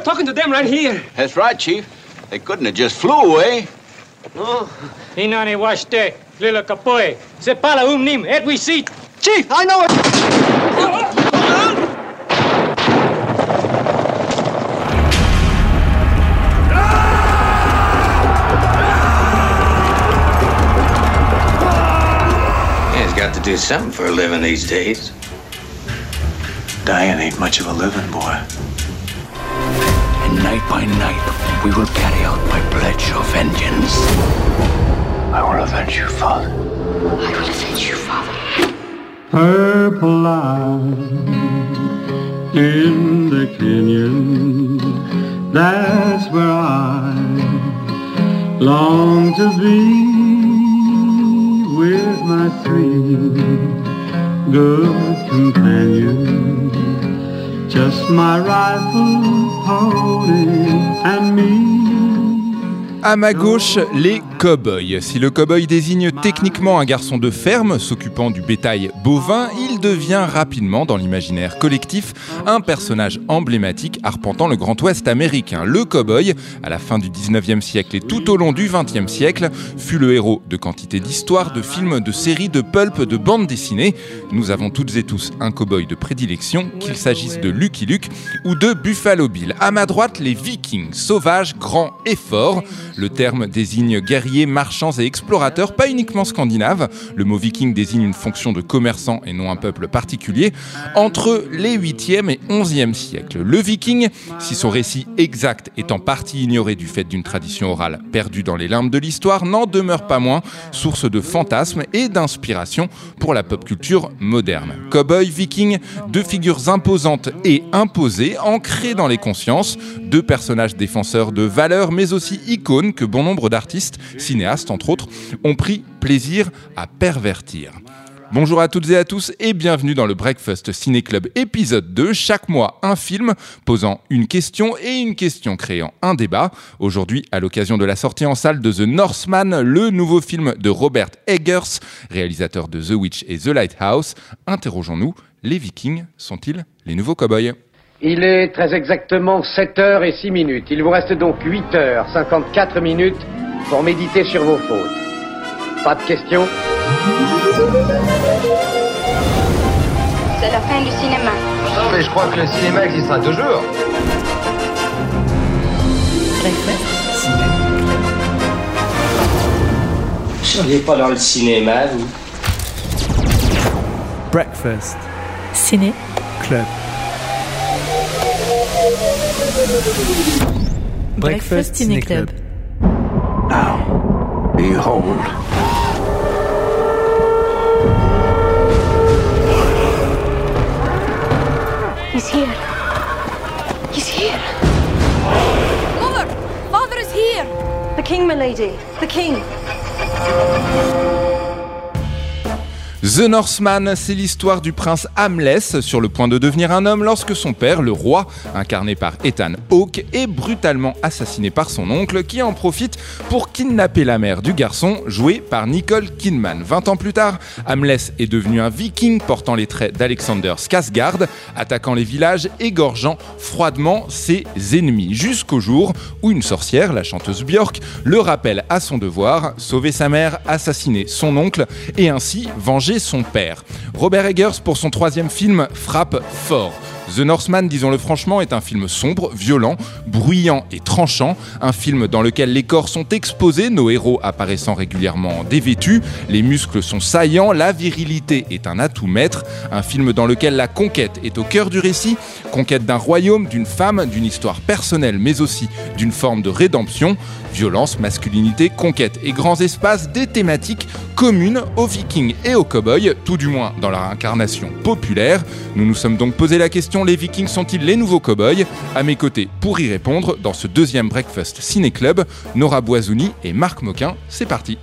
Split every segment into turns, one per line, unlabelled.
were talking to them right here.
That's right, Chief. They couldn't have just flew away.
No. Inani washte, lila kapoe. Se pala um nim, et we see.
Chief, I know it!
He's got to do something for a living these days.
Dying ain't much of a living, boy.
And night by night, we will carry out my pledge of vengeance.
I will avenge you, father.
I will avenge you, father.
Purple line in the canyon. That's where I long to be with my three good companions. Just my rifle, pony, and me.
À ma gauche, les cow-boys. Si le cow-boy désigne techniquement un garçon de ferme s'occupant du bétail bovin, il devient rapidement, dans l'imaginaire collectif, un personnage emblématique arpentant le Grand Ouest américain. Le cow-boy, à la fin du 19e siècle et tout au long du 20e siècle, fut le héros de quantité d'histoires, de films, de séries, de pulp, de bandes dessinées. Nous avons toutes et tous un cow-boy de prédilection, qu'il s'agisse de Lucky Luke ou de Buffalo Bill. À ma droite, les vikings, sauvages, grands et forts. Le terme désigne guerriers, marchands et explorateurs, pas uniquement scandinaves. Le mot viking désigne une fonction de commerçant et non un peuple particulier. Entre les 8e et 11e siècles, le viking, si son récit exact est en partie ignoré du fait d'une tradition orale perdue dans les limbes de l'histoire, n'en demeure pas moins source de fantasmes et d'inspiration pour la pop culture moderne. Cowboy, viking, deux figures imposantes et imposées, ancrées dans les consciences, deux personnages défenseurs de valeurs mais aussi icônes que bon nombre d'artistes, cinéastes entre autres, ont pris plaisir à pervertir. Bonjour à toutes et à tous et bienvenue dans le Breakfast Ciné Club épisode 2. Chaque mois, un film posant une question et une question créant un débat. Aujourd'hui, à l'occasion de la sortie en salle de The Northman, le nouveau film de Robert Eggers, réalisateur de The Witch et The Lighthouse, interrogeons-nous, les Vikings sont-ils les nouveaux cowboys?
Il est très exactement 7 heures et 6 minutes. Il vous reste donc 8 heures 54 minutes pour méditer sur vos fautes. Pas de questions?
C'est la fin du cinéma.
Non, mais je crois que le cinéma existera toujours.
Vous seriez pas dans le cinéma, vous?
Breakfast.
Ciné.
Club.
Breakfast Ciné Club.
Now, behold.
He's here. He's here.
Mother! Father is here!
The king, milady. The king.
The Northman, c'est l'histoire du prince Hamless sur le point de devenir un homme lorsque son père, le roi, incarné par Ethan Hawke, est brutalement assassiné par son oncle qui en profite pour kidnapper la mère du garçon, joué par Nicole Kidman. 20 ans plus tard, Hamless est devenu un viking portant les traits d'Alexander Skarsgård, attaquant les villages, égorgeant froidement ses ennemis, jusqu'au jour où une sorcière, la chanteuse Björk, le rappelle à son devoir, sauver sa mère, assassiner son oncle et ainsi venger son père. Robert Eggers, pour son troisième film, frappe fort. The Northman, disons-le franchement, est un film sombre, violent, bruyant et tranchant, un film dans lequel les corps sont exposés, nos héros apparaissant régulièrement dévêtus, les muscles sont saillants, la virilité est un atout maître, un film dans lequel la conquête est au cœur du récit, conquête d'un royaume, d'une femme, d'une histoire personnelle, mais aussi d'une forme de rédemption, violence, masculinité, conquête et grands espaces, des thématiques communes aux vikings et aux cow-boys, tout du moins dans leur incarnation populaire. Nous nous sommes donc posé la question les Vikings sont-ils les nouveaux cow-boys? À mes côtés, pour y répondre, dans ce deuxième Breakfast Ciné Club, Nora Boisouni et Marc Moquin. C'est parti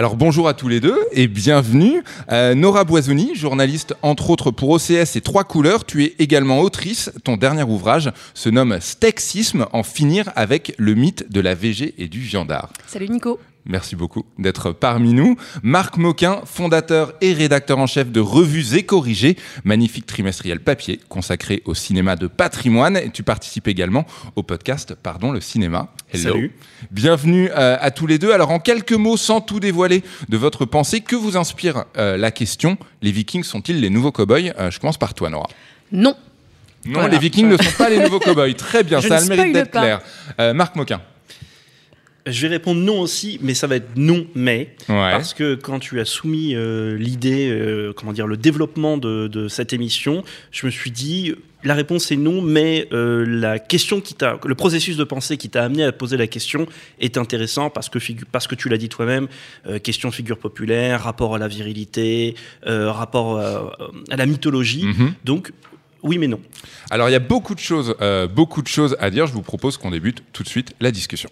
Alors bonjour à tous les deux et bienvenue. Euh, Nora Boisouni, journaliste entre autres pour OCS et Trois Couleurs, tu es également autrice. Ton dernier ouvrage se nomme Stexisme, en finir avec le mythe de la VG et du viandard.
Salut Nico.
Merci beaucoup d'être parmi nous. Marc Moquin, fondateur et rédacteur en chef de Revues et Corrigées, magnifique trimestriel papier consacré au cinéma de patrimoine. Et tu participes également au podcast Pardon le cinéma. Hello.
Salut.
Bienvenue euh, à tous les deux. Alors en quelques mots, sans tout dévoiler de votre pensée, que vous inspire euh, la question Les Vikings sont-ils les nouveaux cow-boys? Euh, Je commence par toi, Nora.
Non.
Non,
Voilà.
les Vikings ne sont pas les nouveaux cow-boys. Très bien,
Je
ça a le mérite d'être clair. Euh, Marc Moquin.
Je vais répondre non aussi, mais ça va être non, mais.
Ouais.
Parce que quand tu as soumis euh, l'idée, euh, comment dire, le développement de, de cette émission, je me suis dit, la réponse est non, mais euh, la question qui t'a, le processus de pensée qui t'a amené à poser la question est intéressant parce que, parce que tu l'as dit toi-même, question figure populaire, rapport à la virilité, rapport à la mythologie.
Mhm.
Donc, oui, mais non.
Alors il y a beaucoup de choses, beaucoup de choses à dire. Je vous propose qu'on débute tout de suite la discussion.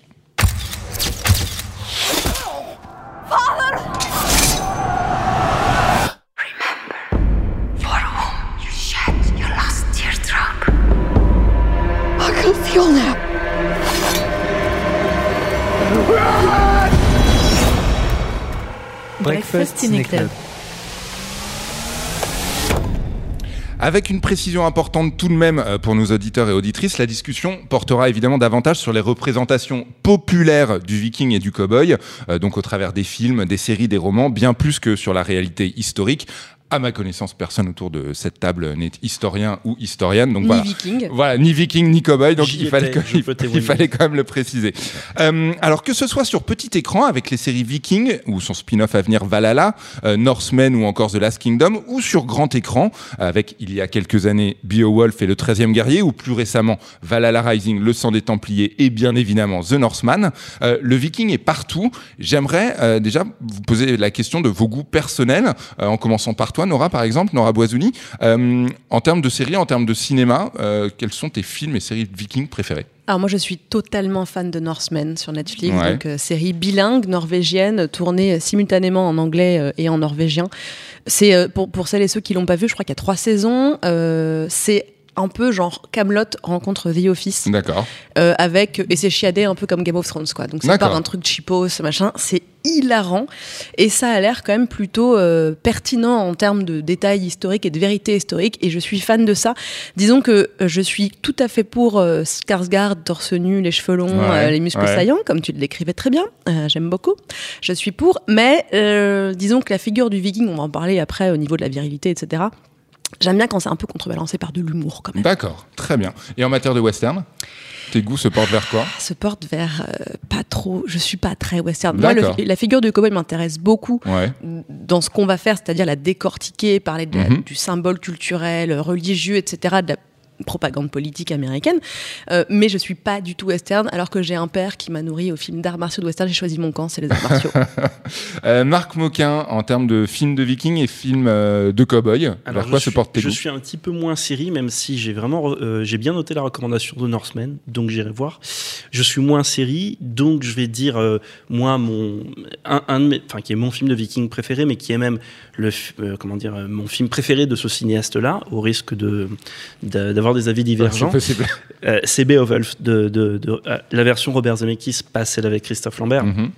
Breakfast Ciné Club.
Avec une précision importante tout de même euh, pour nos auditeurs et auditrices, la discussion portera évidemment davantage sur les représentations populaires du viking et du cowboy, euh, donc au travers des films, des séries, des romans, bien plus que sur la réalité historique. À ma connaissance, personne autour de cette table n'est historien ou historienne. Donc
Ni
voilà.
viking.
Voilà, ni viking ni cowboy. Donc il fallait, il, il quand même le préciser. Euh, alors que ce soit sur petit écran avec les séries Viking ou son spin-off à venir Valhalla, euh, Norsemen ou encore The Last Kingdom, ou sur grand écran avec il y a quelques années Beowulf et le 13e guerrier, ou plus récemment Valhalla Rising, Le sang des Templiers et bien évidemment The Northman, euh, le Viking est partout. J'aimerais euh, déjà vous poser la question de vos goûts personnels, euh, en commençant par toi Nora par exemple, Nora Boisouni. Euh, en termes de séries, en termes de cinéma, euh, quels sont tes films et séries Viking préférés?
Alors moi je suis totalement fan de Norsemen sur Netflix,
Ouais.
donc euh, série bilingue norvégienne tournée simultanément en anglais euh, et en norvégien. C'est euh, pour, pour celles et ceux qui l'ont pas vu, je crois qu'il y a trois saisons. c'est un peu genre Camelot rencontre The Office
D'accord.
euh, avec et c'est chiadé un peu comme Game of Thrones quoi. Donc c'est pas un truc cheapos machin, c'est hilarant et ça a l'air quand même plutôt euh, pertinent en termes de détails historiques et de vérité historique et je suis fan de ça. Disons que euh, je suis tout à fait pour euh, Skarsgård, torse nu, les cheveux longs,
Ouais,
les muscles
ouais.
saillants comme tu le décrivais très bien. J'aime beaucoup. Je suis pour, mais disons que la figure du Viking, on va en parler après au niveau de la virilité, etc. J'aime bien quand c'est un peu contrebalancé par de l'humour quand même.
D'accord, très bien. Et en matière de western Tes goûts se portent vers quoi?
Se porte vers euh, pas trop. Je suis pas très western. Moi, le- la figure du cowboy m'intéresse beaucoup
Ouais.
dans ce qu'on va faire, c'est-à-dire la décortiquer, parler de la-
Mhm.
du symbole culturel, religieux, etc., de la propagande politique américaine. Euh, mais je suis pas du tout western, alors que j'ai un père qui m'a nourri au film d'arts martiaux de western. J'ai choisi mon camp, c'est les arts martiaux.
Euh, Marc Moquin, en termes de films de vikings et films euh, de cow-boy, vers
Alors,
quoi
je
se portent tes
je suis un petit peu moins série, même si j'ai vraiment euh, j'ai bien noté la recommandation de Norseman, donc j'irai voir. Je suis moins série, donc je vais dire euh, moi mon un, un de mes, enfin qui est mon film de viking préféré, mais qui est même le euh, comment dire mon film préféré de ce cinéaste-là, au risque de de- des avis divergents.
c'est.
Euh, Beowulf de, de, de- euh, la version Robert Zemeckis, pas celle avec Christophe Lambert.
Mhm.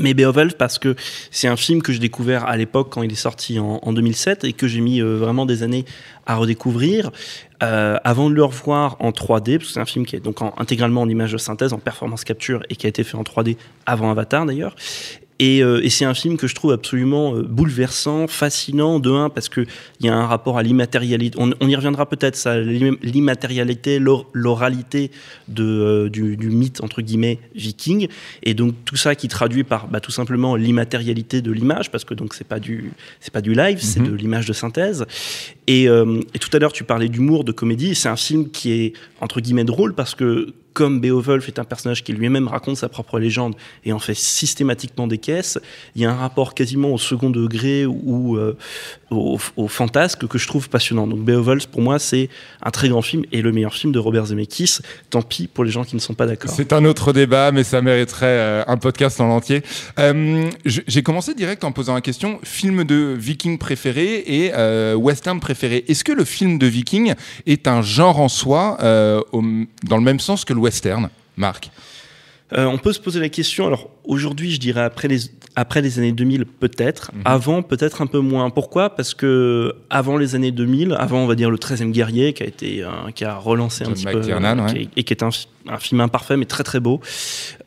Mais Beowulf parce que c'est un film que j'ai découvert à l'époque quand il est sorti en, en 2007 et que j'ai mis euh, vraiment des années à redécouvrir euh, avant de le revoir en 3D parce que c'est un film qui est donc en- intégralement en image de synthèse, en performance capture et qui a été fait en 3D avant Avatar d'ailleurs. Et, euh, et c'est un film que je trouve absolument euh, bouleversant, fascinant, de un, parce qu'il y a un rapport à l'immatérialité. On, on y reviendra peut-être, ça, l'im- l'immatérialité, l'or- l'oralité de, euh, du, du mythe, entre guillemets, viking. Et donc tout ça qui traduit par bah, tout simplement l'immatérialité de l'image, parce que donc c'est pas du, c'est pas du live, c'est
Mhm.
de l'image de synthèse. Et, euh, et tout à l'heure, tu parlais d'humour, de comédie. et C'est un film qui est, entre guillemets, drôle, parce que comme Beowulf est un personnage qui lui-même raconte sa propre légende et en fait systématiquement des caisses, il y a un rapport quasiment au second degré ou euh, au, fantasque que je trouve passionnant. Donc Beowulf, pour moi, c'est un très grand film et le meilleur film de Robert Zemeckis. Tant pis pour les gens qui ne sont pas d'accord.
C'est un autre débat, mais ça mériterait euh, un podcast en entier. Euh, J'ai commencé direct en posant la question film de viking préféré et euh, western préféré. Est-ce que le film de viking est un genre en soi, dans le même sens que le western, Marc
Euh, on peut se poser la question, alors aujourd'hui je dirais après les, après les années 2000 peut-être,
Mhm.
avant peut-être un peu moins. Pourquoi? Parce que avant les années 2000, avant on va dire le 13e guerrier qui a été euh, qui a relancé un petit
McTiernan,
peu,
ouais.
qui est- et qui est un, fi- un film imparfait mais très très beau.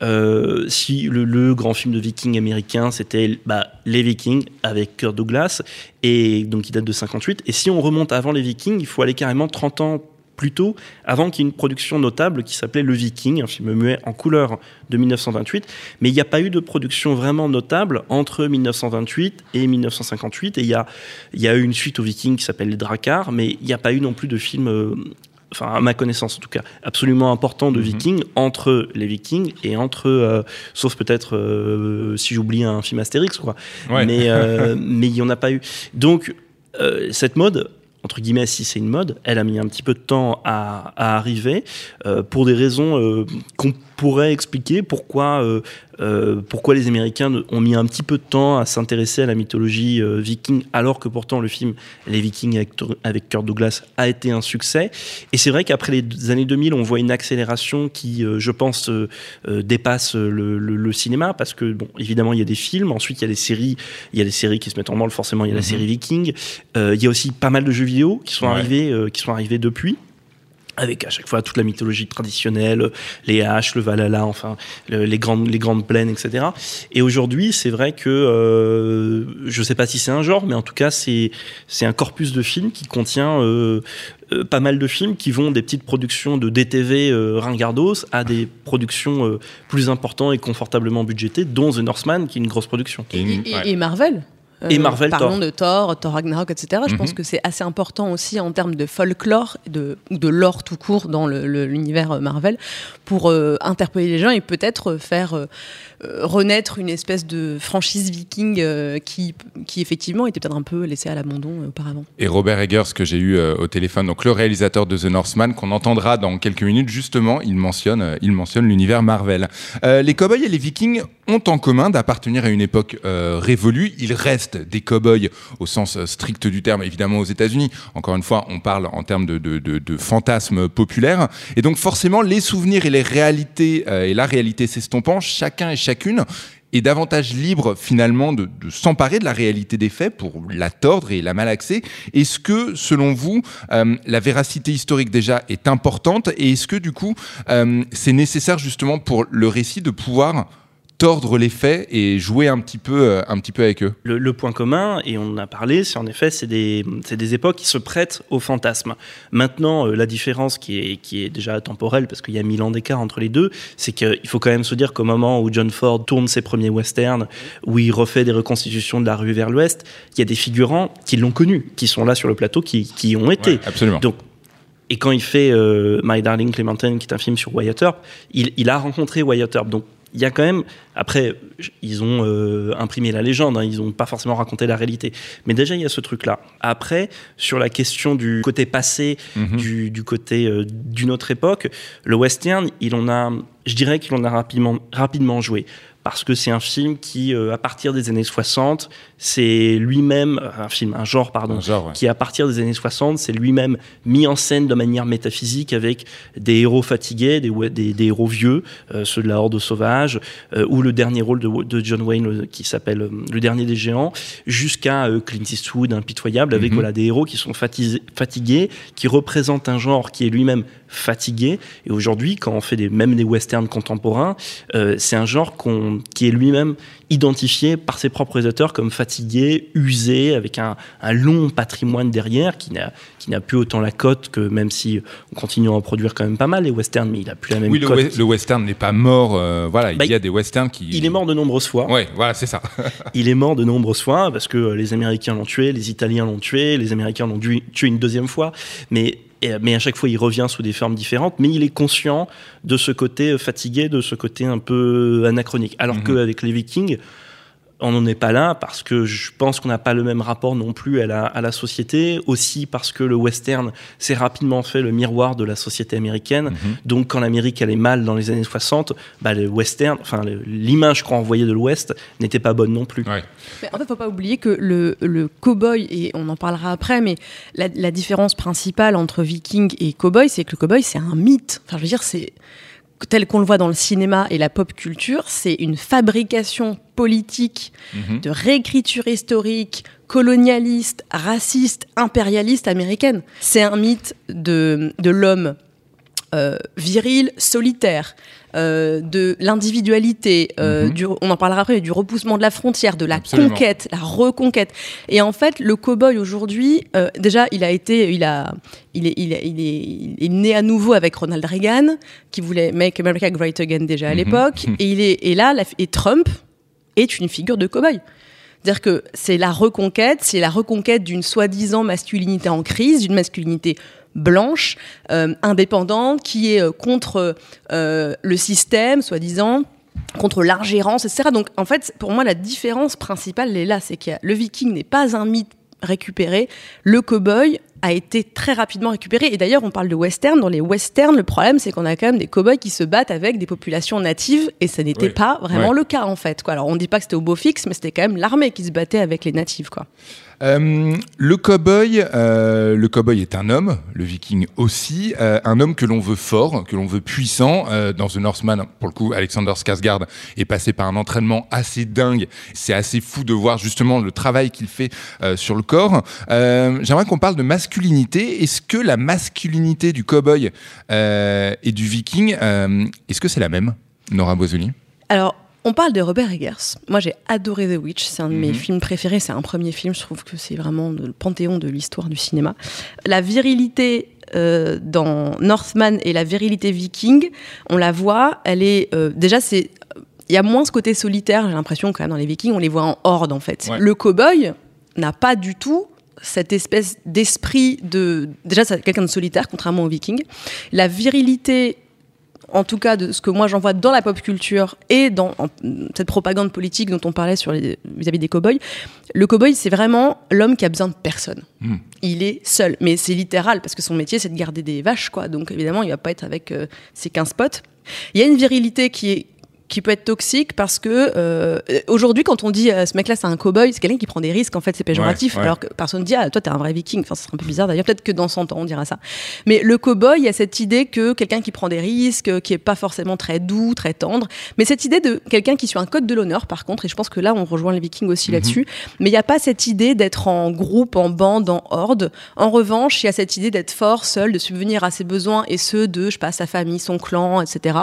Euh, si le, le grand film de Vikings américain c'était bah, les Vikings avec Kirk Douglas et donc qui date de 58 et si on remonte avant les Vikings, il faut aller carrément 30 ans plus tôt, avant qu'il y ait une production notable qui s'appelait Le Viking, un film muet en couleur de 1928. Mais il n'y a pas eu de production vraiment notable entre 1928 et 1958. Et il y a, il y a eu une suite au Viking qui s'appelle Les Dracars, mais il n'y a pas eu non plus de film, euh, enfin à ma connaissance en tout cas, absolument important de Vikings entre les Vikings et entre, euh, sauf peut-être euh, si j'oublie un film Astérix, quoi.
Ouais.
Mais euh, mais il n'y en a pas eu. Donc cette mode entre guillemets, si c'est une mode, elle a mis un petit peu de temps à, arriver euh, pour des raisons euh, qu'on pourrait expliquer pourquoi, euh, euh, pourquoi les Américains ont mis un petit peu de temps à s'intéresser à la mythologie euh, viking, alors que pourtant le film Les Vikings avec, avec Kirk Douglas a été un succès. Et c'est vrai qu'après les années 2000, on voit une accélération qui, je pense, dépasse le, le- le cinéma, parce que, bon, évidemment, il y a des films, ensuite il y a des séries, il y a des séries qui se mettent en branle, forcément, il y a la
Mhm.
série Viking, il y a aussi pas mal de jeux vidéo qui sont
Ouais.
arrivés, qui sont arrivés depuis avec à chaque fois toute la mythologie traditionnelle, les haches, le Valhalla, enfin le- les grandes les grandes plaines, etc. Et aujourd'hui, c'est vrai que euh, je sais pas si c'est un genre, mais en tout cas c'est c'est un corpus de films qui contient euh, euh, pas mal de films qui vont des petites productions de DTV euh, ringardos à des productions euh, plus importantes et confortablement budgétées, dont The Northman, qui est une grosse production.
Et, et Marvel
Et Marvel,
Parlons
Thor.
de Thor, Thor Ragnarok, etc. Je
Mhm.
pense que c'est assez important aussi en termes de folklore de, ou de lore tout court dans l'univers euh, Marvel pour euh, interpeller les gens et peut-être faire euh, euh, renaître une espèce de franchise viking euh, qui, qui effectivement était peut-être un peu laissée à l'abandon euh, auparavant.
Et Robert Eggers, que j'ai eu euh, au téléphone, donc le réalisateur de The Northman, qu'on entendra dans quelques minutes, justement, il mentionne, euh, il mentionne l'univers Marvel. Euh, les cowboys et les vikings ont en commun d'appartenir à une époque euh, révolue. Ils restent des cowboys au sens euh, strict du terme, évidemment aux États-Unis. Encore une fois, on parle en termes de, de, de, fantasmes populaires. Et donc forcément, les souvenirs et les réalités euh, et la réalité s'estompant, chacun et chacune est davantage libre finalement de, s'emparer de la réalité des faits pour la tordre et la malaxer. Est-ce que, selon vous, euh, la véracité historique déjà est importante et est-ce que du coup, euh, c'est nécessaire justement pour le récit de pouvoir tordre les faits et jouer un petit peu, euh, un petit peu avec eux
Le, le point commun, et on en a parlé, c'est en effet, c'est des, c'est des époques qui se prêtent au fantasme. Maintenant, euh, la différence qui est, qui est déjà temporelle, parce qu'il y a mille ans d'écart entre les deux, c'est qu'il faut quand même se dire qu'au moment où John Ford tourne ses premiers westerns, où il refait des reconstitutions de la rue vers l'ouest, il y a des figurants qui l'ont connu, qui sont là sur le plateau, qui, qui y ont été.
Ouais, absolument.
Donc, et quand il fait euh, My Darling Clementine, qui est un film sur Wyatt Earp, il, il a rencontré Wyatt Earp. Donc, il y a quand même. Après, ils ont euh, imprimé la légende, hein, ils n'ont pas forcément raconté la réalité. Mais déjà, il y a ce truc-là. Après, sur la question du côté passé,
Mhm.
du, du côté euh, d'une autre époque, le western, il en a. Je dirais qu'il en a rapidement, rapidement joué. Parce que c'est un film qui, euh, à partir des années 60, c'est lui-même, un film, un genre, pardon,
Un genre, ouais.
qui à partir des années 60, c'est lui-même mis en scène de manière métaphysique avec des héros fatigués, des, ouais, des, des héros vieux, euh, ceux de la Horde sauvage, euh, ou le dernier rôle de, de John Wayne qui s'appelle Le dernier des géants, jusqu'à Clint Eastwood, impitoyable, avec
Mhm.
voilà, des héros qui sont fatigués, qui représentent un genre qui est lui-même fatigué. Et aujourd'hui, quand on fait des, même des westerns contemporains, c'est un genre qu'on, qui est lui-même identifié par ses propres réalisateurs comme fatigué, usé, avec un, un long patrimoine derrière qui n'a, qui n'a plus autant la cote que même si on continue à en produire quand même pas mal les westerns, mais il a plus la même
Oui,
cote.
we- le western n'est pas mort. euh, voilà,
Bah,
il y a des westerns qui.
Il est mort de nombreuses fois.
Ouais, voilà, c'est ça.
Il est mort de nombreuses fois parce que les Américains l'ont tué, les Italiens l'ont tué, les Américains l'ont tué une deuxième fois. Mais, et- mais à chaque fois, il revient sous des formes différentes. Mais il est conscient de ce côté euh, fatigué, de ce côté un peu anachronique. Alors
Mhm.
qu'avec les Vikings, on n'en est pas là parce que je pense qu'on n'a pas le même rapport non plus à la, à la société. Aussi parce que le western s'est rapidement fait le miroir de la société américaine.
Mhm.
Donc quand l'Amérique allait mal dans les années 60, bah, le western, enfin l'image qu'on envoyait de l'Ouest n'était pas bonne non plus.
Mais en fait, faut pas oublier que le, le cow-boy, et on en parlera après, mais la, la différence principale entre viking et cow-boy, c'est que le cow-boy, c'est un mythe. Enfin, je veux dire, c'est. Tel qu'on le voit dans le cinéma et la pop culture, c'est une fabrication politique,
Mhm.
de réécriture historique, colonialiste, raciste, impérialiste américaine. C'est un mythe de, de l'homme euh, viril, solitaire, euh, de l'individualité, euh,
Mhm.
on en parlera après, du repoussement de la frontière, de la
Absolument.
conquête, la reconquête. Et en fait, le cow-boy aujourd'hui, euh, déjà, il a été, il a, il est, il est, il est, il est né à nouveau avec Ronald Reagan, qui voulait Make America Great Again déjà à
Mhm.
l'époque, et il est, et là, la- et Trump est une figure de cow-boy. C'est-à-dire que c'est la reconquête, c'est la reconquête d'une soi-disant masculinité en crise, d'une masculinité blanche, euh, indépendante, qui est euh, contre euh, le système, soi-disant contre l'ingérence, etc. Donc en fait, pour moi, la différence principale, elle est là, c'est que le viking n'est pas un mythe récupéré, le cow-boy a été très rapidement récupéré. Et d'ailleurs, on parle de western. Dans les westerns, le problème, c'est qu'on a quand même des cow-boys qui se battent avec des populations natives, et ça n'était
Oui.
pas vraiment
Ouais.
le cas, en fait. Quoi. Alors, on ne dit pas que c'était au beau fixe, mais c'était quand même l'armée qui se battait avec les natifs. Quoi.
Euh, le cowboy, euh, le cowboy est un homme, le viking aussi, euh, un homme que l'on veut fort, que l'on veut puissant. Euh, dans The Northman, pour le coup, Alexander Skarsgård est passé par un entraînement assez dingue. C'est assez fou de voir justement le travail qu'il fait sur le corps. J'aimerais qu'on parle de masculinité. Est-ce que la masculinité du cowboy et du viking, est-ce que c'est la même, Nora Boisoli?
Alors, on parle de Robert Eggers. Moi, j'ai adoré The Witch. C'est un de mes
Mhm.
films préférés. C'est un premier film. Je trouve que c'est vraiment le panthéon de l'histoire du cinéma. La virilité euh, dans Northman et la virilité viking, on la voit. Elle est euh, déjà c'est il y a moins ce côté solitaire. J'ai l'impression quand même dans les Vikings, on les voit en horde en fait.
Ouais.
Le cowboy n'a pas du tout cette espèce d'esprit de déjà c'est quelqu'un de solitaire contrairement aux Vikings. La virilité en tout cas de ce que moi j'en vois dans la pop culture et dans en- cette propagande politique dont on parlait sur les- vis-à-vis des cow-boys, le cow-boy c'est vraiment l'homme qui a besoin de personne.
Hmm.
Il est seul, mais c'est littéral parce que son métier c'est de garder des vaches quoi. Donc évidemment il va pas être avec euh, ses 15 potes. Il y a une virilité qui est qui peut être toxique parce que euh, aujourd'hui quand on dit euh, ce mec-là c'est un cow-boy, c'est quelqu'un qui prend des risques en fait, c'est péjoratif.
Ouais, ouais.
Alors que personne dit ah toi t'es un vrai viking. Enfin, ce serait un peu bizarre d'ailleurs. Peut-être que dans 100 ans on dira ça. Mais le cow-boy, il y a cette idée que quelqu'un qui prend des risques, euh, qui est pas forcément très doux, très tendre, mais cette idée de quelqu'un qui suit un code de l'honneur, par contre, et je pense que là on rejoint les Vikings aussi
Mhm.
là-dessus. Mais il n'y a pas cette idée d'être en groupe, en bande, en horde. En revanche, il y a cette idée d'être fort, seul, de subvenir à ses besoins et ceux de, je sais pas, sa famille, son clan, etc.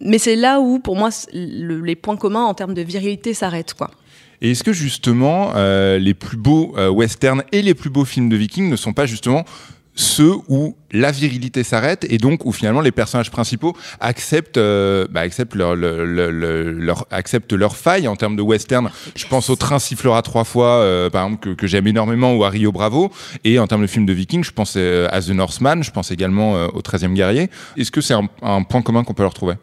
Mais c'est là où, pour moi, les points communs en termes de virilité s'arrêtent, quoi.
Et est-ce que justement euh, les plus beaux euh, westerns et les plus beaux films de vikings ne sont pas justement ceux où la virilité s'arrête et donc où finalement les personnages principaux acceptent, euh, bah, acceptent, leur, leur, leur, leur- acceptent leur faille en termes de western. Je pense au Train sifflera trois fois, euh, par exemple, que, que j'aime énormément, ou à Rio Bravo. Et en termes de films de vikings, je pense euh, à The Northman, je pense également euh, au 13e guerrier. Est-ce que c'est un, un point commun qu'on peut leur trouver?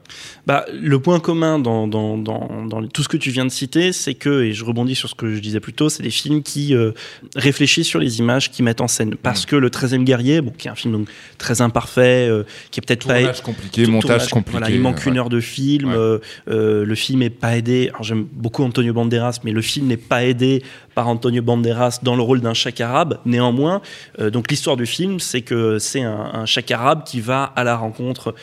Bah, le point commun dans, dans, dans, dans tout ce que tu viens de citer, c'est que, et je rebondis sur ce que je disais plus tôt, c'est des films qui réfléchissent sur les images qu'ils mettent en scène. Parce que le 13e guerrier, bon, qui est un film donc, très imparfait, euh, qui est peut-être pas.
Tournage compliqué, montage
tournage,
compliqué,
Voilà, il manque
ouais.
une heure de film,
Ouais.
euh, euh, le film est pas aidé. Alors j'aime beaucoup Antonio Banderas, mais le film n'est pas aidé par Antonio Banderas dans le rôle d'un chèque arabe. Néanmoins, donc l'histoire du film, c'est que c'est un, un chèque arabe qui va à la rencontre,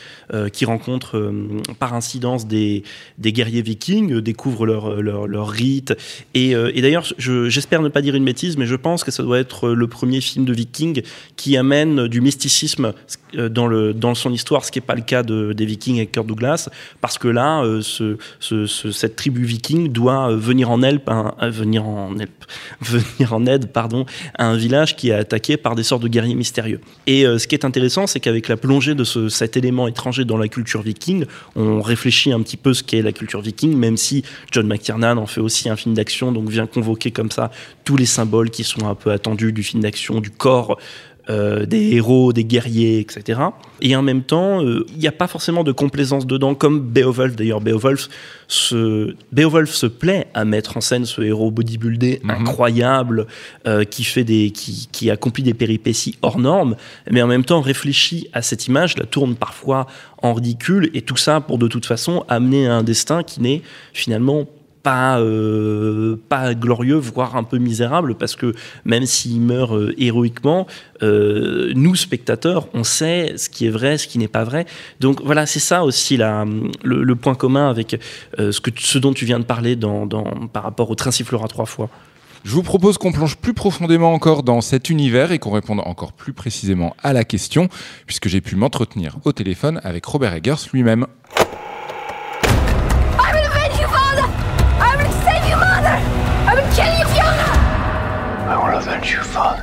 qui rencontre par incidence des, des guerriers vikings, découvre leur, leur, leur rite. Et, et d'ailleurs, je- j'espère ne pas dire une bêtise, mais je pense que ça doit être le premier film de viking qui amène du mysticisme euh, dans, son histoire, ce qui n'est pas le cas de, des vikings avec Kirk Douglas, parce que là, euh, ce, ce- ce- cette tribu viking doit venir en aide, à un village qui est attaqué par des sortes de guerriers mystérieux. Et euh, ce qui est intéressant, c'est qu'avec la plongée de ce- cet élément étranger dans la culture viking, on réfléchit un petit peu ce qu'est la culture viking, même si John McTiernan en fait aussi un film d'action, donc vient convoquer comme ça tous les symboles qui sont un peu attendus du film d'action, du corps euh, des héros, des guerriers, etc. Et en même temps, euh, il n'y a pas forcément de complaisance dedans, comme Beowulf. D'ailleurs, Beowulf se, Beowulf se plaît à mettre en scène ce héros bodybuildé incroyable, euh, qui, fait des, qui, qui accomplit des péripéties hors normes, mais en même temps réfléchit à cette image, la tourne parfois en ridicule, et tout ça pour de toute façon amener à un destin qui n'est finalement pas euh, pas glorieux, voire un peu misérable, parce que même s'il meurt euh, héroïquement, euh, nous spectateurs, on sait ce qui est vrai, ce qui n'est pas vrai. Donc voilà, c'est ça aussi la, le, point commun avec ce que ce dont tu viens de parler dans, par rapport au train sifflera trois fois.
Je vous propose qu'on plonge plus profondément encore dans cet univers et qu'on réponde encore plus précisément à la question, puisque j'ai pu m'entretenir au téléphone avec Robert Eggers lui-même.
Will avenge you, father?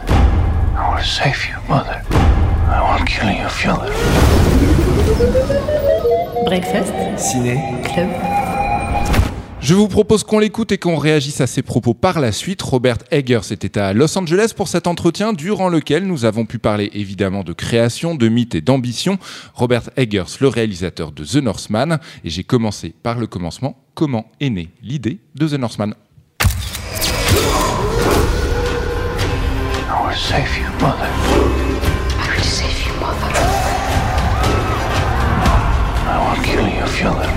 I will save you, mother. I will kill you, Fiona.
Breakfast.
Ciné.
Club.
Je vous propose qu'on l'écoute et qu'on réagisse à ses propos par la suite. Robert Eggers était à Los Angeles pour cet entretien durant lequel nous avons pu parler évidemment de création, de mythe et d'ambition. Robert Eggers, le réalisateur de The Northman. Et j'ai commencé par le commencement. Comment est née l'idée de The Northman?
Save you, mother.
I will save you, mother.
I will kill you, Fiona.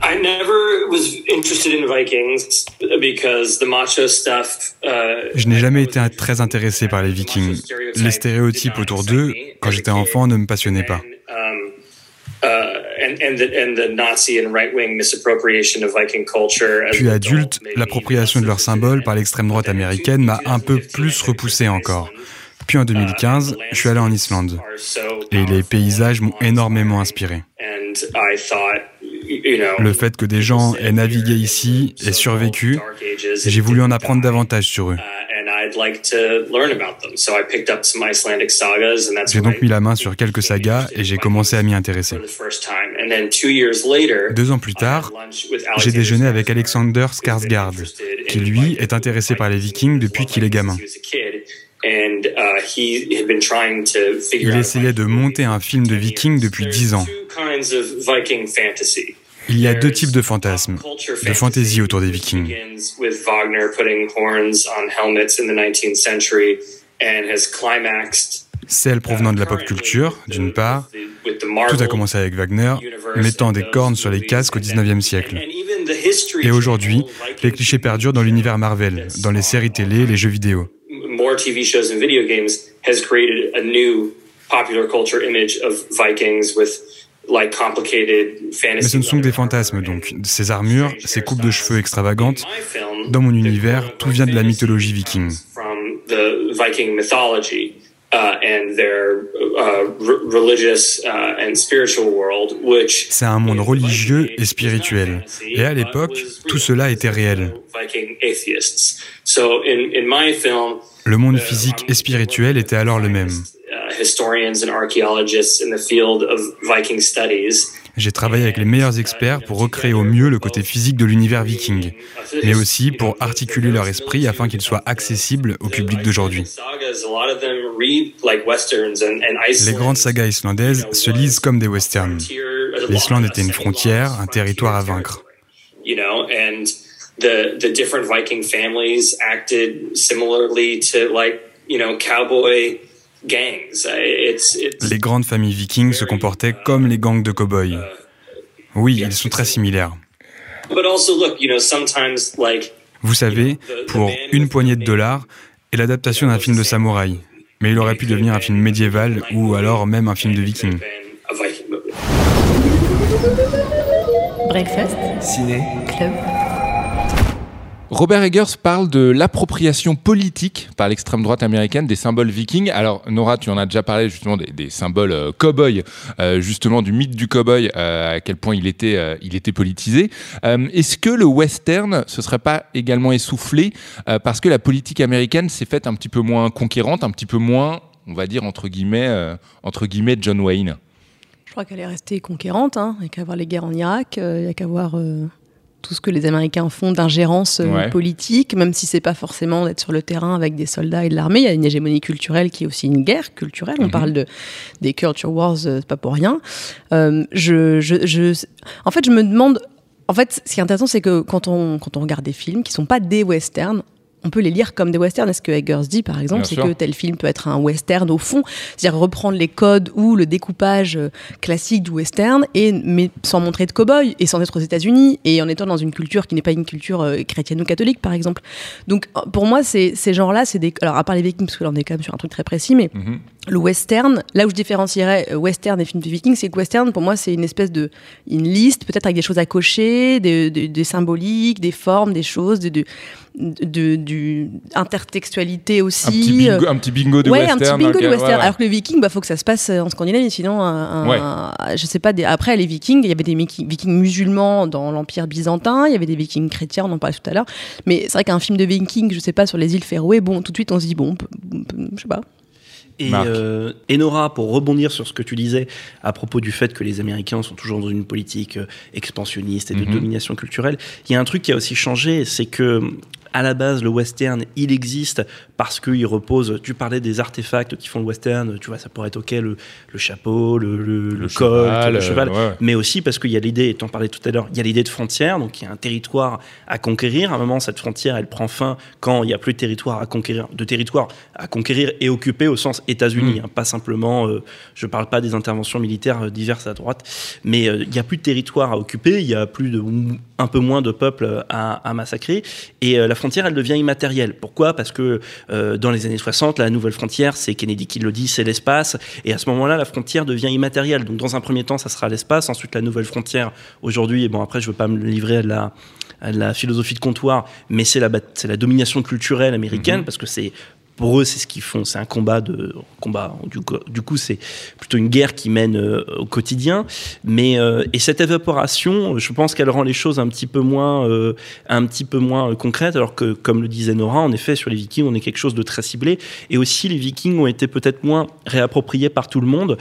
I never was interested in Vikings because the macho stuff. Uh,
Je n'ai jamais été très intéressé par les Vikings. Les stéréotypes autour d'eux, quand j'étais enfant, ne me passionnaient pas.
Uh, and, and, the, and the Nazi and right-wing misappropriation of Viking culture. as
Puis adulte, l'appropriation de leurs symboles par l'extrême droite américaine m'a un peu plus repoussé encore. Puis en 2015, je suis allé en Islande. Et les paysages m'ont énormément inspiré. Le fait que des gens aient navigué ici et survécu, j'ai voulu en apprendre davantage sur eux.
And I'd like to learn about them. So I picked up some Icelandic sagas, and that's
J'ai donc mis la main sur quelques sagas et j'ai commencé à m'y intéresser.
I, the first time. And then two years later,
Deux ans plus tard, j'ai déjeuné avec Alexander Skarsgård, qui lui est intéressé par les Vikings depuis qu'il est gamin.
uh,
Il essayait de monter un film de Vikings depuis dix ans. Il y a deux types de fantasmes, de fantaisie autour des Vikings.
begins with Wagner putting horns on helmets in the 19th century and has climaxed
Celle provenant de la pop culture, d'une part. Tout a commencé avec Wagner, mettant des cornes sur les casques au 19e siècle. Et aujourd'hui, les clichés perdurent dans l'univers Marvel, dans les séries télé, les jeux vidéo. Mais ce ne sont que des fantasmes donc. Ces armures, ces coupes de cheveux extravagantes, dans mon univers, tout vient de la mythologie viking.
uh, uh, uh,
C'est un monde religieux et spirituel. Et à l'époque, tout cela était réel. Le monde physique et spirituel était alors le même.
Historians and archaeologists in the field of Viking studies
J'ai travaillé avec les meilleurs experts pour recréer au mieux le côté physique de l'univers viking, mais aussi pour articuler leur esprit afin qu'il soit accessible au public d'aujourd'hui. Les grandes sagas islandaises se lisent comme des westerns. L'Islande était une frontière, un territoire à vaincre.
Viking families acted similarly to like you know cowboy gangs. I- It's it's
Les grandes familles vikings se comportaient comme les gangs de cow-boys. Oui, ils sont très similaires.
but also look, you know, sometimes like
Vous savez, pour une poignée de dollars, est l'adaptation d'un film de samouraï. Mais il aurait pu devenir un film médiéval ou alors même un film de
Viking.
Breakfast.
Ciné.
Club.
Robert Eggers parle de l'appropriation politique par l'extrême droite américaine des symboles vikings. Alors Nora, tu en as déjà parlé justement des, symboles euh, cow-boy, euh, justement du mythe du cow-boy, euh, à quel point il était, il était politisé. Est-ce que le western ce serait pas également essoufflé parce que la politique américaine s'est faite un petit peu moins conquérante, un petit peu moins, on va dire entre guillemets, entre guillemets John Wayne?
Je crois qu'elle est restée conquérante. hein. Il n'y a qu'à voir les guerres en Irak, il n'y a qu'à voir tout ce que les Américains font d'ingérence euh,
Ouais.
politique, même si c'est pas forcément d'être sur le terrain avec des soldats et de l'armée. Il y a une hégémonie culturelle qui est aussi une guerre culturelle. On
Mhm.
parle de des culture wars, euh, c'est pas pour rien. Euh, je, je, je, en fait, je me demande. En fait, ce qui est intéressant, c'est que quand on, quand on regarde des films qui sont pas des westerns, on peut les lire comme des westerns. Est-ce que Eggers dit, par exemple, c'est que tel film peut être un western au fond, c'est-à-dire reprendre les codes ou le découpage euh, classique du western, et, mais sans montrer de cow-boy, et sans être aux États-Unis, et en étant dans une culture qui n'est pas une culture euh, chrétienne ou catholique, par exemple. Donc, euh, pour moi, ces genres-là, c'est des. Alors, à part les Vikings, parce que là, on est quand même sur un truc très précis, mais mhm. Le western, là où je différencierais western et film de Vikings, c'est que western, pour moi, c'est une espèce de. une liste, peut-être avec des choses à cocher, des, symboliques, des formes, des choses, de de, du intertextualité aussi.
Un petit bingo, de western.
un petit bingo de western. Alors que le viking, bah faut que ça se passe en Scandinavie, sinon, un, je sais pas. Des, après les vikings, il y avait des vikings musulmans dans l'empire byzantin, il y avait des vikings chrétiens, on en parlait tout à l'heure. Mais c'est vrai qu'un film de vikings, je sais pas, sur les îles Féroé, bon, tout de suite on se dit bon, je sais pas.
Et, euh, et, Nora, pour rebondir sur ce que tu disais à propos du fait que les Américains sont toujours dans une politique euh, expansionniste et de mhm. domination culturelle, il y a un truc qui a aussi changé, c'est que à la base, le western, il existe parce qu'il repose. Tu parlais des artefacts qui font le western, tu vois, ça pourrait être ok, le, chapeau, le, le, le, cheval, le cheval, mais aussi parce qu'il y a l'idée, et tu en parlais tout à l'heure, il y a l'idée de frontière, donc il y a un territoire à conquérir. À un moment, cette frontière, elle prend fin quand il n'y a plus de territoire à conquérir, de territoire à conquérir et occuper au sens États-Unis, mm. hein, pas simplement, euh, je ne parle pas des interventions militaires euh, diverses à droite, mais euh, il n'y a plus de territoire à occuper, il y a plus de, un peu moins de peuple à, à massacrer, et la frontière, elle devient immatérielle. Pourquoi? Parce que euh, dans les années 60, la nouvelle frontière, c'est Kennedy qui le dit, c'est l'espace. Et à ce moment-là, la frontière devient immatérielle. Donc dans un premier temps, ça sera l'espace. Ensuite, la nouvelle frontière, aujourd'hui, et bon, après, je ne veux pas me livrer à la, la philosophie de comptoir, mais c'est la, la domination culturelle américaine, mhm. parce que c'est pour eux, c'est ce qu'ils font. C'est un combat de combat. Du coup, c'est plutôt une guerre qui mène euh, au quotidien. Mais euh, et cette évaporation, je pense qu'elle rend les choses un petit peu moins, euh, un petit peu moins concrètes. Alors que, comme le disait Nora, en effet, sur les Vikings, on est quelque chose de très ciblé. Et aussi, les Vikings ont été peut-être moins réappropriés par tout le monde.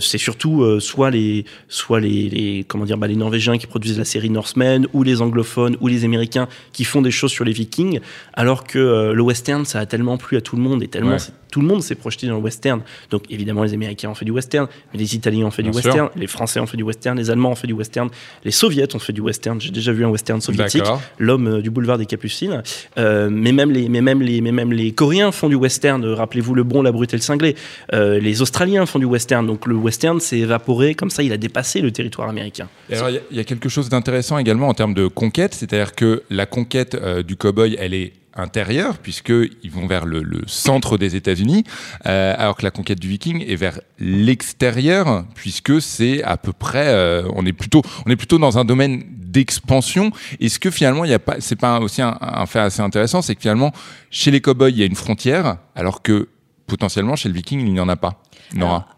c'est surtout soit les, soit les comment dire, bah, les Norvégiens qui produisent la série Norsemen, ou les anglophones, ou les Américains qui font des choses sur les Vikings. Alors que le western, ça a tellement plu à tout le monde et tellement tout le monde s'est projeté dans le western. Donc évidemment, les Américains ont fait du western, mais les Italiens ont fait du western, les Français ont fait du western, les Allemands ont fait du western, les Soviets ont fait du western. J'ai déjà vu un western soviétique, l'homme euh, du boulevard des Capucines. Euh, mais même les, mais même les, mais même les Coréens font du western. Rappelez-vous le bon, la brute et le cinglé. Euh, les Australiens font du western. Donc le western s'est évaporé comme ça. Il a dépassé le territoire américain.
alors il y, a quelque chose d'intéressant également en termes de conquête, c'est-à-dire que la conquête du cowboy, elle est intérieur, puisqu'ils vont vers le, centre des États-Unis, euh, alors que la conquête du Viking est vers l'extérieur, puisque c'est à peu près, euh, on est plutôt, on est plutôt dans un domaine d'expansion. Est-ce que finalement, il y a pas, c'est pas aussi un, un, fait assez intéressant, c'est que finalement, chez les cowboys, il y a une frontière, alors que potentiellement chez le Viking, il n'y en a pas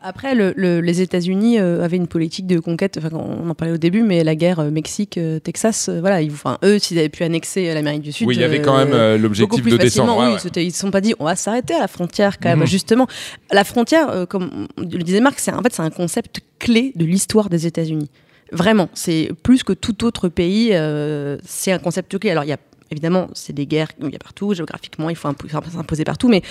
après, les États-Unis euh, avaient une politique de conquête. on en parlait au début, mais la guerre euh, Mexique-Texas, euh, voilà, ils, eux, s'ils avaient pu annexer l'Amérique du Sud,
oui, il y avait quand même l'objectif de descendre.
oui, Ils ne se sont pas dit, on va s'arrêter à la frontière quand même. Mhm. Justement, la frontière, comme le disait Marc, c'est en fait c'est un concept clé de l'histoire des États-Unis. Vraiment, c'est plus que tout autre pays, c'est un concept clé. Alors, il y a évidemment, c'est des guerres, il y a partout, géographiquement, il faut s'imposer partout, mais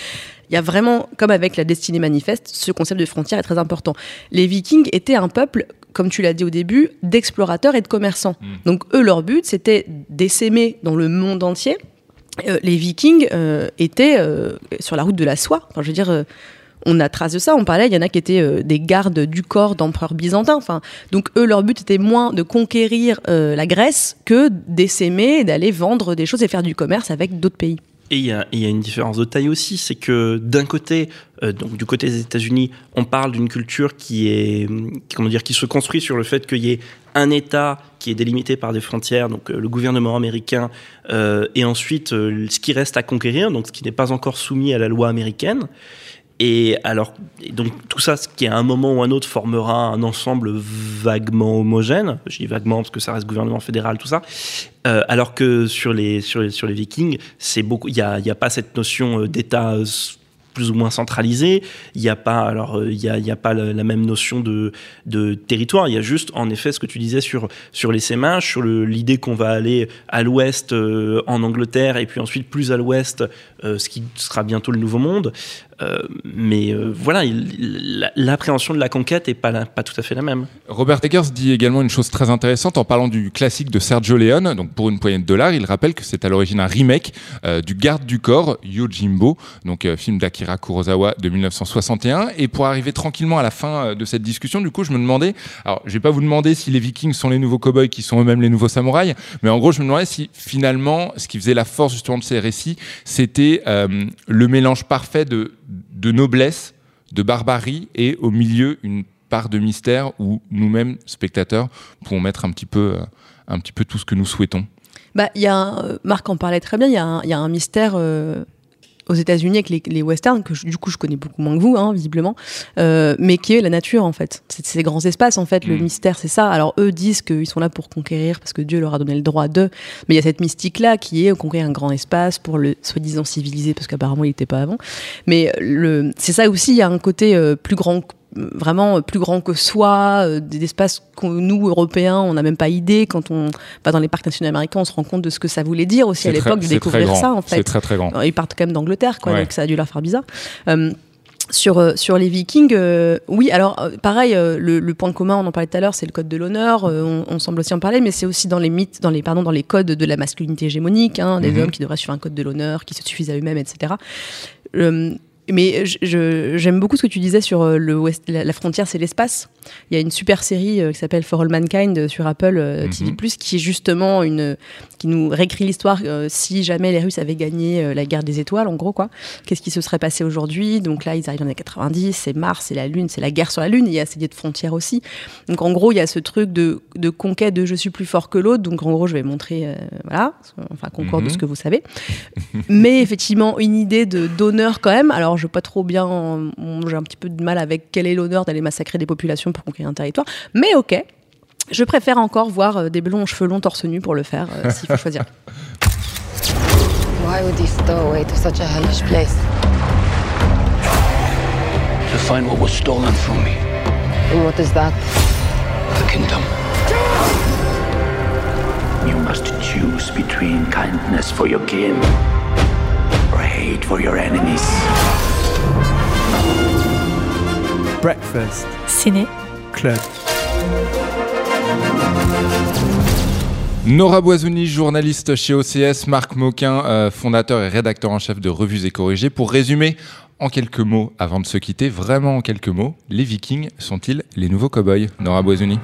il y a vraiment, comme avec la destinée manifeste, ce concept de frontière est très important. Les Vikings étaient un peuple, comme tu l'as dit au début, d'explorateurs et de commerçants. Hmm. Donc eux, leur but, c'était d'essaimer dans le monde entier. Euh, les Vikings euh, étaient euh, sur la route de la soie. Enfin, je veux dire on a trace de ça. On parlait, il y en a qui étaient euh, des gardes du corps d'empereurs byzantins. Enfin, donc eux, leur but était moins de conquérir euh, la Grèce que d'essaimer, d'aller vendre des choses et faire du commerce avec d'autres pays.
Et il y, a, une différence de taille aussi, c'est que d'un côté, euh, donc du côté des États-Unis, on parle d'une culture qui est, comment dire, qui se construit sur le fait qu'il y ait un État qui est délimité par des frontières, donc le gouvernement américain, et ensuite ce qui reste à conquérir, donc ce qui n'est pas encore soumis à la loi américaine. Et alors, donc tout ça, ce qui à un moment ou un autre formera un ensemble vaguement homogène. Je dis vaguement parce que ça reste gouvernement fédéral, tout ça. Euh, alors que sur les sur les, Vikings, c'est beaucoup. Il y a, y a pas cette notion euh, d'État plus ou moins centralisé. Il n'y a pas, alors, euh, il y a, y a pas la, même notion de, de territoire. Il y a juste, en effet, ce que tu disais sur, sur les sémages, sur l'idée qu'on va aller à l'ouest euh, en Angleterre et puis ensuite plus à l'ouest, euh, ce qui sera bientôt le Nouveau Monde. Euh, mais euh, voilà, il- la- l'appréhension de la conquête est pas, tout à fait la même.
Robert Eggers dit également une chose très intéressante en parlant du classique de Sergio Leone. Donc pour une poignée de dollars, il rappelle que c'est à l'origine un remake euh, du Garde du corps Yojimbo, donc film d'Akira Kurosawa de 1961. Et pour arriver tranquillement à la fin de cette discussion, du coup, je me demandais, alors je vais pas vous demander si les Vikings sont les nouveaux cowboys qui sont eux-mêmes les nouveaux samouraïs, mais en gros, je me demandais si finalement, ce qui faisait la force justement de ces récits, c'était le mélange parfait de, de noblesse, de barbarie et au milieu une part de mystère où nous-mêmes, spectateurs, pouvons mettre un petit peu, euh, tout ce que nous souhaitons.
Bah, il y a un- euh, Marc en parlait très bien. Il y a un mystère euh, aux États-Unis avec les, les westerns que je- du coup je connais beaucoup moins que vous, hein, visiblement, euh, mais qui est la nature en fait. C'est ces grands espaces en fait. Le
Mm.
mystère, c'est ça. Alors eux disent qu'ils sont là pour conquérir parce que Dieu leur a donné le droit de. Mais il y a cette mystique là qui est conquérir un grand espace pour le soi-disant civiliser parce qu'apparemment il n'était pas avant. Mais le, c'est ça aussi. Il y a un côté euh, plus grand vraiment plus grand que soi, euh, des espaces que nous, Européens, on n'a même pas idée. Quand on va dans les parcs nationaux américains, on se rend compte de ce que ça voulait dire aussi à l'époque de découvrir ça, en fait.
C'est très, très grand.
Euh, Ils partent quand même d'Angleterre, quoi,
Ouais.
donc ça a dû leur faire bizarre. Euh, sur, sur les Vikings, euh, oui, alors pareil, euh, le, le point commun, on en parlait tout à l'heure, c'est le code de l'honneur, euh, on, on semble aussi en parler, mais c'est aussi dans les mythes, dans les, pardon, dans les codes de la masculinité hégémonique, hein, des
Mhm.
hommes qui devraient suivre un code de l'honneur, qui se suffisent à eux-mêmes, etc. Mais j'aime beaucoup ce que tu disais sur euh, le West, la, la frontière, c'est l'espace. Il y a une super série euh, qui s'appelle For All Mankind euh, sur Apple euh, TV+, qui est justement une qui nous réécrit l'histoire euh, si jamais les Russes avaient gagné la guerre des étoiles, en gros quoi. Qu'est-ce qui se serait passé aujourd'hui? Donc là, ils arrivent dans les années 90, c'est Mars, c'est la Lune, c'est la guerre sur la Lune. Il y a ces idées de frontières aussi. Donc en gros, il y a ce truc de, de conquête de je suis plus fort que l'autre. Donc en gros, je vais montrer, voilà, enfin concours de
Mhm.
ce que vous savez. Mais effectivement, une idée de d'honneur quand même. Alors, je veux pas trop bien, on- j'ai un petit peu de mal avec quel est l'honneur d'aller massacrer des populations pour conquérir un territoire. Mais ok. Je préfère encore voir euh, des blonds cheveux longs torse nu pour le faire, euh, s'il faut choisir.
Why would he stow away to such a hellish place?
To find what was stolen from me.
And what is that?
The kingdom. You must choose between kindness for your kin hate for your enemies.
Breakfast.
Ciné.
Club.
Nora Boisouni, journaliste chez OCS, Marc Moquin, euh, fondateur et rédacteur en chef de Revues et Corrigées. Pour résumer, en quelques mots, avant de se quitter, vraiment en quelques mots, les Vikings sont-ils les nouveaux cowboys? Nora Boisouni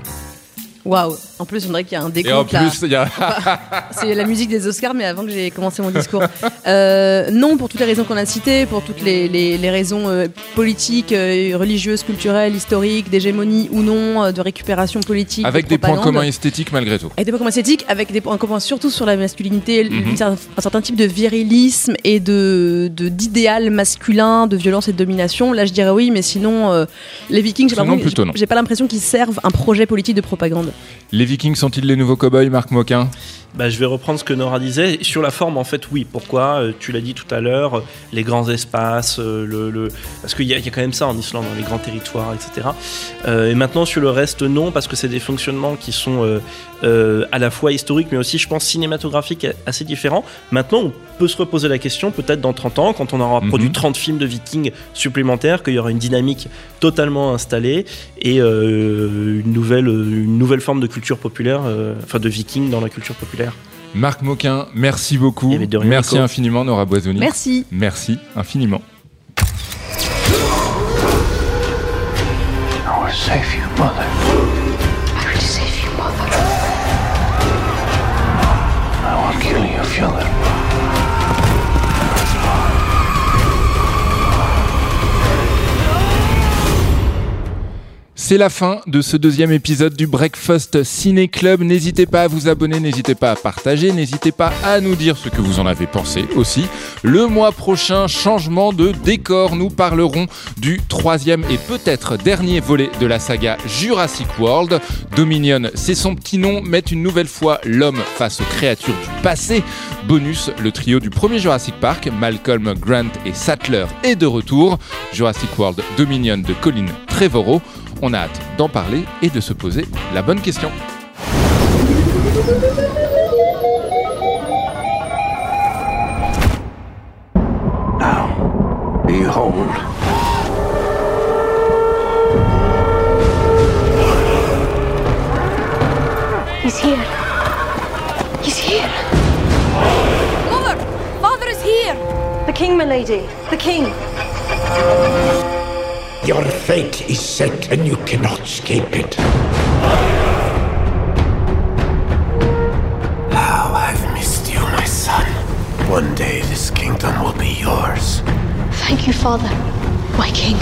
Waouh En plus, on dirait qu'il y a un
Et
décompte
en
là.
plus, il y a...
C'est la musique des Oscars, mais avant que j'ai commencé mon discours. Euh, non, pour toutes les raisons qu'on a citées, pour toutes les, les- les raisons euh, politiques, euh, religieuses, culturelles, historiques, d'hégémonie ou non, de récupération politique.
Avec
de
des points communs esthétiques malgré tout.
Avec des points communs esthétiques, avec des points communs surtout sur la masculinité,
Mhm.
un certain type de virilisme et de d'idéal masculin, de violence et de domination. Là, je dirais oui, mais sinon, les Vikings, j'ai pas, pas l'impression qu'ils servent un projet politique de propagande.
Les Vikings sont-ils les nouveaux cowboys, Marc Moquin?
Bah, je vais reprendre ce que Nora disait. Sur la forme, en fait, oui. Pourquoi? Euh, Tu l'as dit tout à l'heure, euh, les grands espaces, euh, le, le- parce qu'il y, a- il y a quand même ça en Islande, dans les grands territoires, etc. Euh, et maintenant, sur le reste, non, parce que c'est des fonctionnements qui sont euh, euh, à la fois historiques, mais aussi, je pense, cinématographiques assez différents. Maintenant, on peut se reposer la question, peut-être dans 30 ans, quand on aura
Mhm.
produit 30 films de vikings supplémentaires, qu'il y aura une dynamique totalement installée et euh, une, nouvelle, une nouvelle forme de culture populaire, euh, enfin de vikings dans la culture populaire.
Marc Moquin, merci beaucoup.
Eh rien,
Merci
Nico.
infiniment, Nora Boisouni.
Merci.
Merci infiniment.
I will you,
you,
C'est la fin de ce deuxième épisode du Breakfast Ciné Club. N'hésitez pas à vous abonner, n'hésitez pas à partager, n'hésitez pas à nous dire ce que vous en avez pensé aussi. Le mois prochain, changement de décor. Nous parlerons du troisième et peut-être dernier volet de la saga Jurassic World. Dominion, c'est son petit nom, met une nouvelle fois l'homme face aux créatures du passé. Bonus, le trio du premier Jurassic Park, Malcolm, Grant et Sattler est de retour. Jurassic World Dominion de Colin Trevorrow. On a hâte d'en parler et de se poser la bonne question.
Now, behold.
He's here. He's here. Mother! Father is here!
The king, milady. The king.
Your fate is set and you cannot escape it. How I've missed you, my son. One day this kingdom will be yours.
Thank you, Father. My king.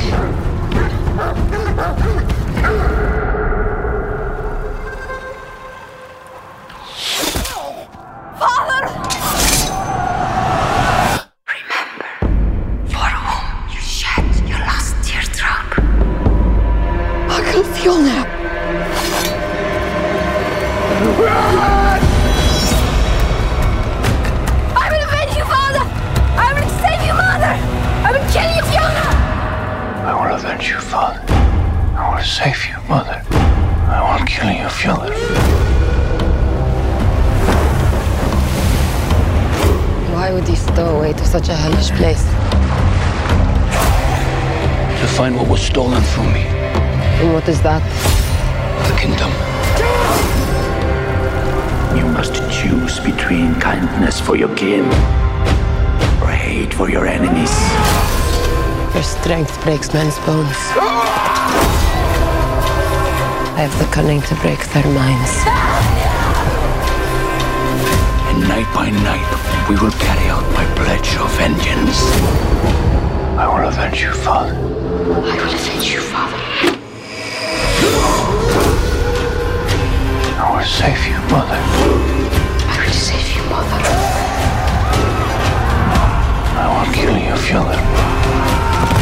To
find what was stolen from me.
And what is that?
The kingdom. You must choose between kindness for your kin or hate for your enemies.
Your strength breaks men's bones. I have the cunning to break their minds
night by night, we will carry out my pledge of vengeance.
I will avenge you, Father.
I will avenge you, Father.
I will save you, Mother.
I will save you, Mother.
I will kill
you, Father.